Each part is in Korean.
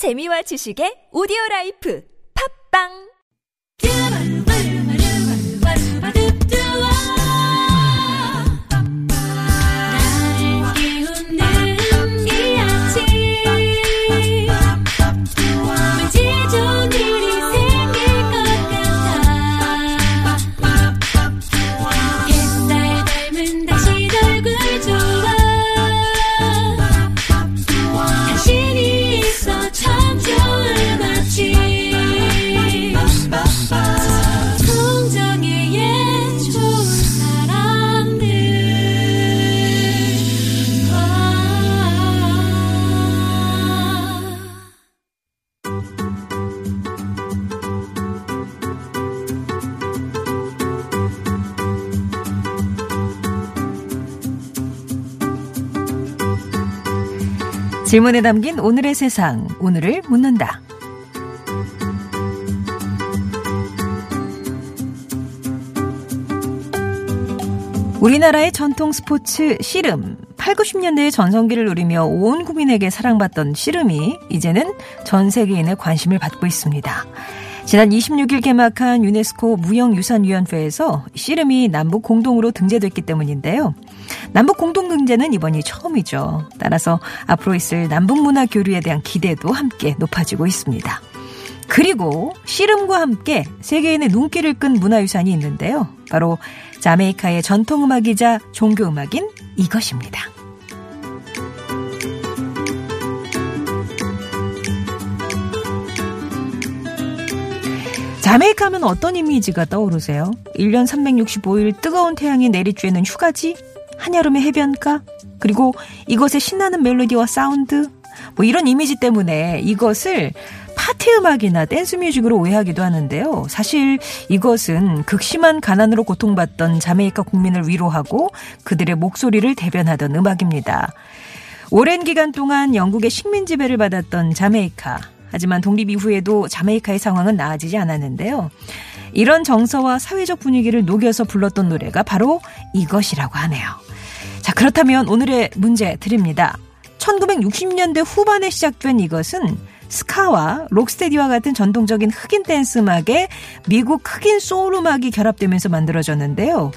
재미와 지식의 오디오 라이프. 팝빵 질문에 담긴 오늘의 세상, 오늘을 묻는다. 우리나라의 전통 스포츠 씨름. 8, 90년대의 전성기를 누리며 온 국민에게 사랑받던 씨름이 이제는 전 세계인의 관심을 받고 있습니다. 지난 26일 개막한 유네스코 무형유산위원회에서 씨름이 남북 공동으로 등재됐기 때문인데요. 남북 공동 등재는 이번이 처음이죠. 따라서 앞으로 있을 남북 문화 교류에 대한 기대도 함께 높아지고 있습니다. 그리고 씨름과 함께 세계인의 눈길을 끈 문화유산이 있는데요. 바로 자메이카의 전통음악이자 종교음악인 이것입니다. 자메이카 하면 어떤 이미지가 떠오르세요? 1년 365일 뜨거운 태양이 내리쬐는 휴가지? 한여름의 해변가? 그리고 이것의 신나는 멜로디와 사운드? 뭐 이런 이미지 때문에 이것을 파티 음악이나 댄스 뮤직으로 오해하기도 하는데요. 사실 이것은 극심한 가난으로 고통받던 자메이카 국민을 위로하고 그들의 목소리를 대변하던 음악입니다. 오랜 기간 동안 영국의 식민 지배를 받았던 자메이카. 하지만 독립 이후에도 자메이카의 상황은 나아지지 않았는데요. 이런 정서와 사회적 분위기를 녹여서 불렀던 노래가 바로 이것이라고 하네요. 자, 그렇다면 오늘의 문제 드립니다. 1960년대 후반에 시작된 이것은 스카와 록스테디와 같은 전통적인 흑인 댄스 음악에 미국 흑인 소울 음악이 결합되면서 만들어졌는데요.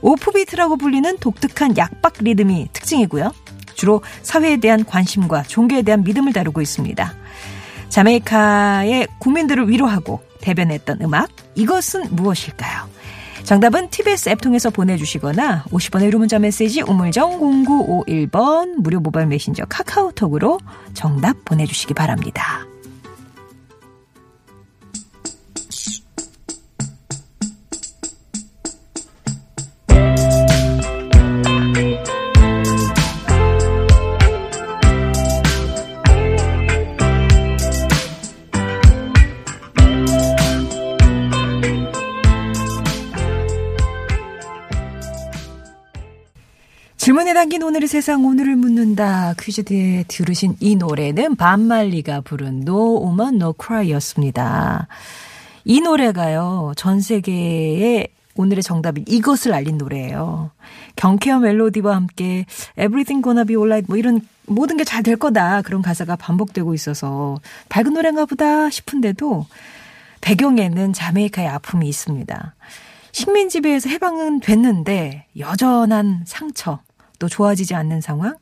오프비트라고 불리는 독특한 약박 리듬이 특징이고요. 주로 사회에 대한 관심과 종교에 대한 믿음을 다루고 있습니다. 자메이카의 국민들을 위로하고 대변했던 음악 이것은 무엇일까요? 정답은 TBS 앱 통해서 보내주시거나 50번의 유료 문자 메시지 우물정 0951번 무료 모바일 메신저 카카오톡으로 정답 보내주시기 바랍니다. 질문에 담긴 오늘의 세상 오늘을 묻는다 퀴즈대에 들으신 이 노래는 반말리가 부른 No Woman No Cry였습니다. 이 노래가요 전 세계에 오늘의 정답인 이것을 알린 노래예요. 경쾌한 멜로디와 함께 Everything Gonna Be Alright 뭐 이런 모든 게 잘 될 거다 그런 가사가 반복되고 있어서 밝은 노래인가 보다 싶은데도 배경에는 자메이카의 아픔이 있습니다. 식민 지배에서 해방은 됐는데 여전한 상처 또 좋아지지 않는 상황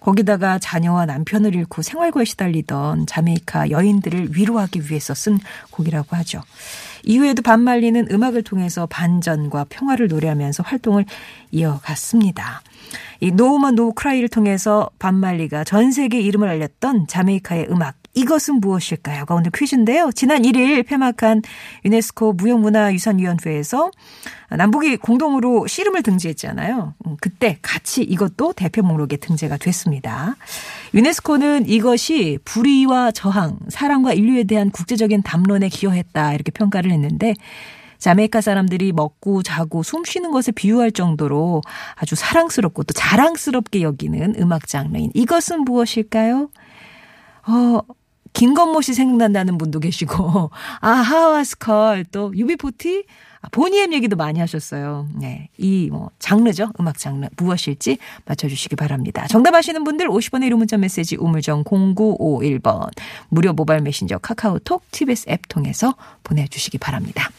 거기다가 자녀와 남편을 잃고 생활고에 시달리던 자메이카 여인들을 위로하기 위해서 쓴 곡이라고 하죠. 이후에도 밥 말리는 음악을 통해서 반전과 평화를 노래하면서 활동을 이어갔습니다. 이 No Woman, No Cry를 통해서 밥 말리가 전 세계 이름을 알렸던 자메이카의 음악 이것은 무엇일까요?가 오늘 퀴즈인데요. 지난 1일 폐막한 유네스코 무형문화유산위원회에서 남북이 공동으로 씨름을 등재했잖아요. 음, 그때 같이 이것도 대표 목록에 등재가 됐습니다. 유네스코는 이것이 불의와 저항, 사랑과 인류에 대한 국제적인 담론에 기여했다 이렇게 평가를 했는데 자메이카 사람들이 먹고 자고 숨 쉬는 것에 비유할 정도로 아주 사랑스럽고 또 자랑스럽게 여기는 음악 장르인 이것은 무엇일까요? 어, 김건모 씨 생각난다는 분도 계시고, 아, 하와스컬, 또, UB40, 아, 보니엠 얘기도 많이 하셨어요. 네. 이 뭐, 장르죠. 음악 장르. 무엇일지 맞춰주시기 바랍니다. 정답 아시는 분들 50원의 1호 문자 메시지 우물정 0951번. 무료 모바일 메신저 카카오톡, TBS 앱 통해서 보내주시기 바랍니다.